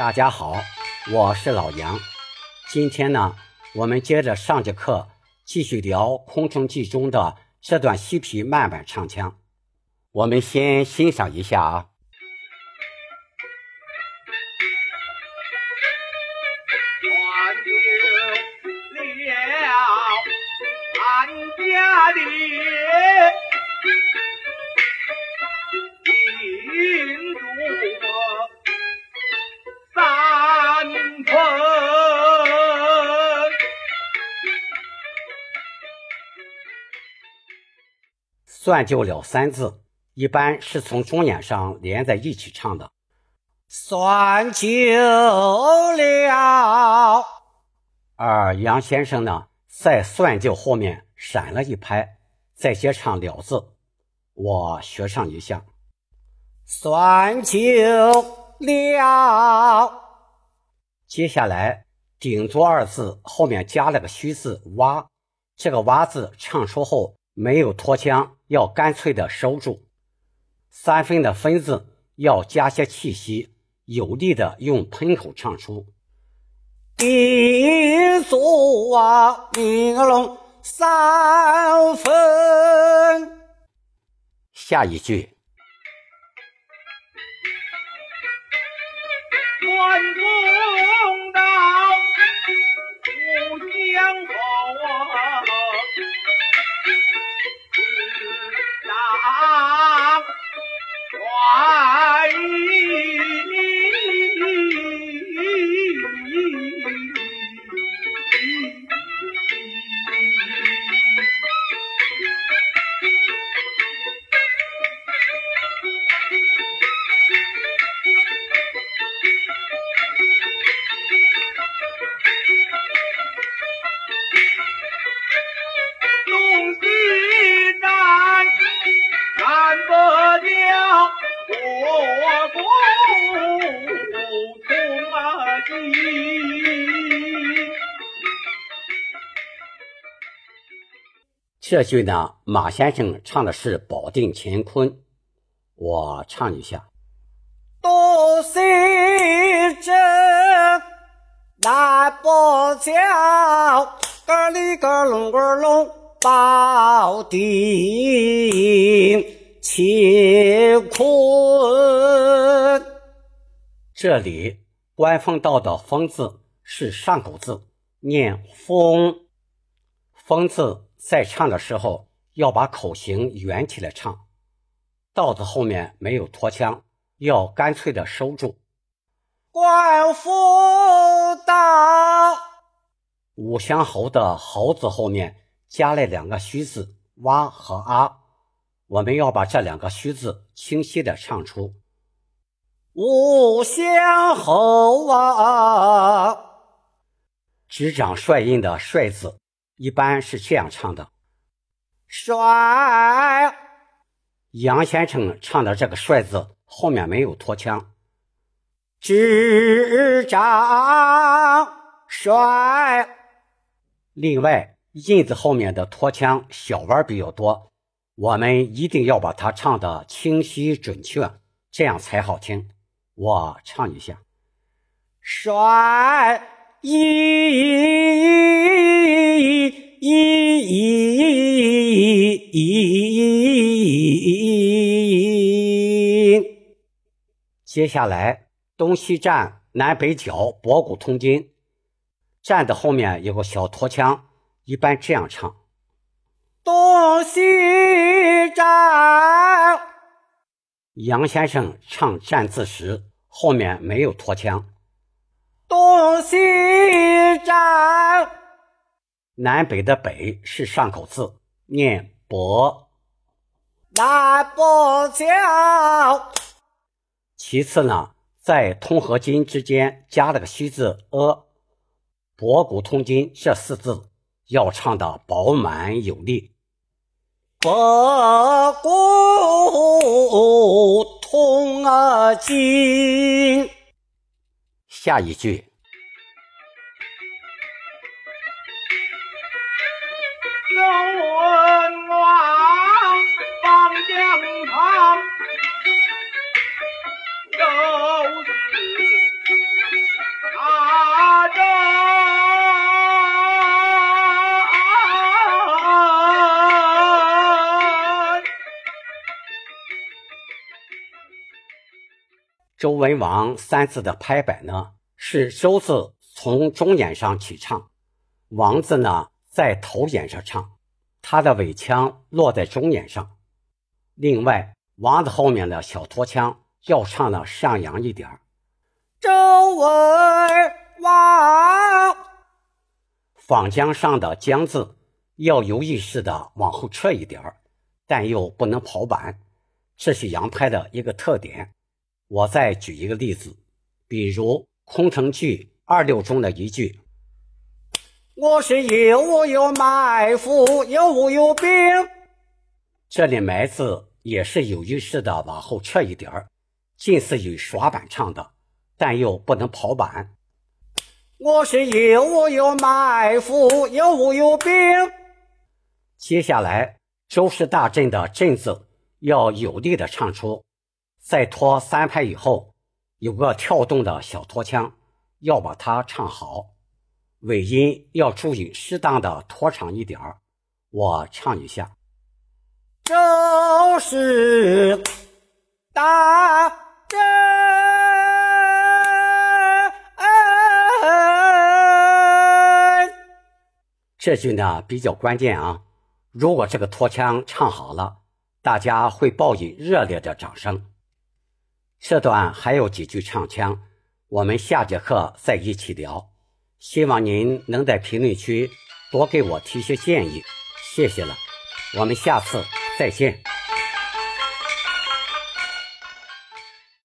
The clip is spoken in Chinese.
大家好，我是老杨。今天呢，我们接着上节课继续聊《空城计》中的这段西皮慢板唱腔。我们先欣赏一下啊。算就了三字，一般是从中眼上连在一起唱的。算就了，而杨先生呢，在算就后面。闪了一拍，再接唱了字，我学上一下，算就了。接下来顶足二字后面加了个虚字哇，这个哇字唱出后没有拖腔，要干脆的收住。三分的分字要加些气息，有力的用喷口唱出。顶足啊，顶龙。三分，下一句。关公当这句呢，马先生唱的是保定乾坤，我唱一下。多西镇南北角，个里个隆个隆，保定乾坤。这里官风道的“风”字是上口字，念“风”，“风”字。在唱的时候要把口型圆起来唱，道子后面没有拖腔，要干脆的收住。官府道五香侯的侯字后面加了两个虚字哇和啊，我们要把这两个虚字清晰的唱出。五香侯啊，执掌帅印的帅字。一般是这样唱的：“帅。”杨先生唱的这个“帅”字后面没有拖腔，“执掌帅”。另外，印字后面的拖腔小弯比较多，我们一定要把它唱的清晰准确，这样才好听。我唱一下：“帅一。”一，接下来东西站南北角博古通今，站的后面有个小拖腔，一般这样唱：东西站。杨先生唱站字时后面没有拖腔，东西站。南北的北是上口字，念博。南北角。其次呢，在通和金之间加了个虚字呃，博古通今这四字要唱的饱满有力。博古通啊今。下一句。周文王三字的拍板呢，是周字从中眼上起唱，王字呢在头眼上唱，它的尾腔落在中眼上。另外，王字后面的小拖腔要唱的上扬一点儿。周文王，仿江上的江字要有意识的往后撤一点，但又不能跑板，这是杨拍的一个特点。我再举一个例子，比如空城计二六中的一句：“我是有无有埋伏，有无有兵。”这里“埋”字也是有意识的往后撤一点儿，近似于耍板唱的，但又不能跑板。我是有无有埋伏，有无有兵。接下来周氏大阵的“阵”字要有力的唱出。在拖三拍以后，有个跳动的小拖腔，要把它唱好，尾音要注意适当的拖长一点。我唱一下：周氏大阵，这句呢比较关键啊。如果这个拖腔唱好了，大家会报以热烈的掌声。这段还有几句唱腔，我们下节课再一起聊。希望您能在评论区多给我提些建议，谢谢了。我们下次再见。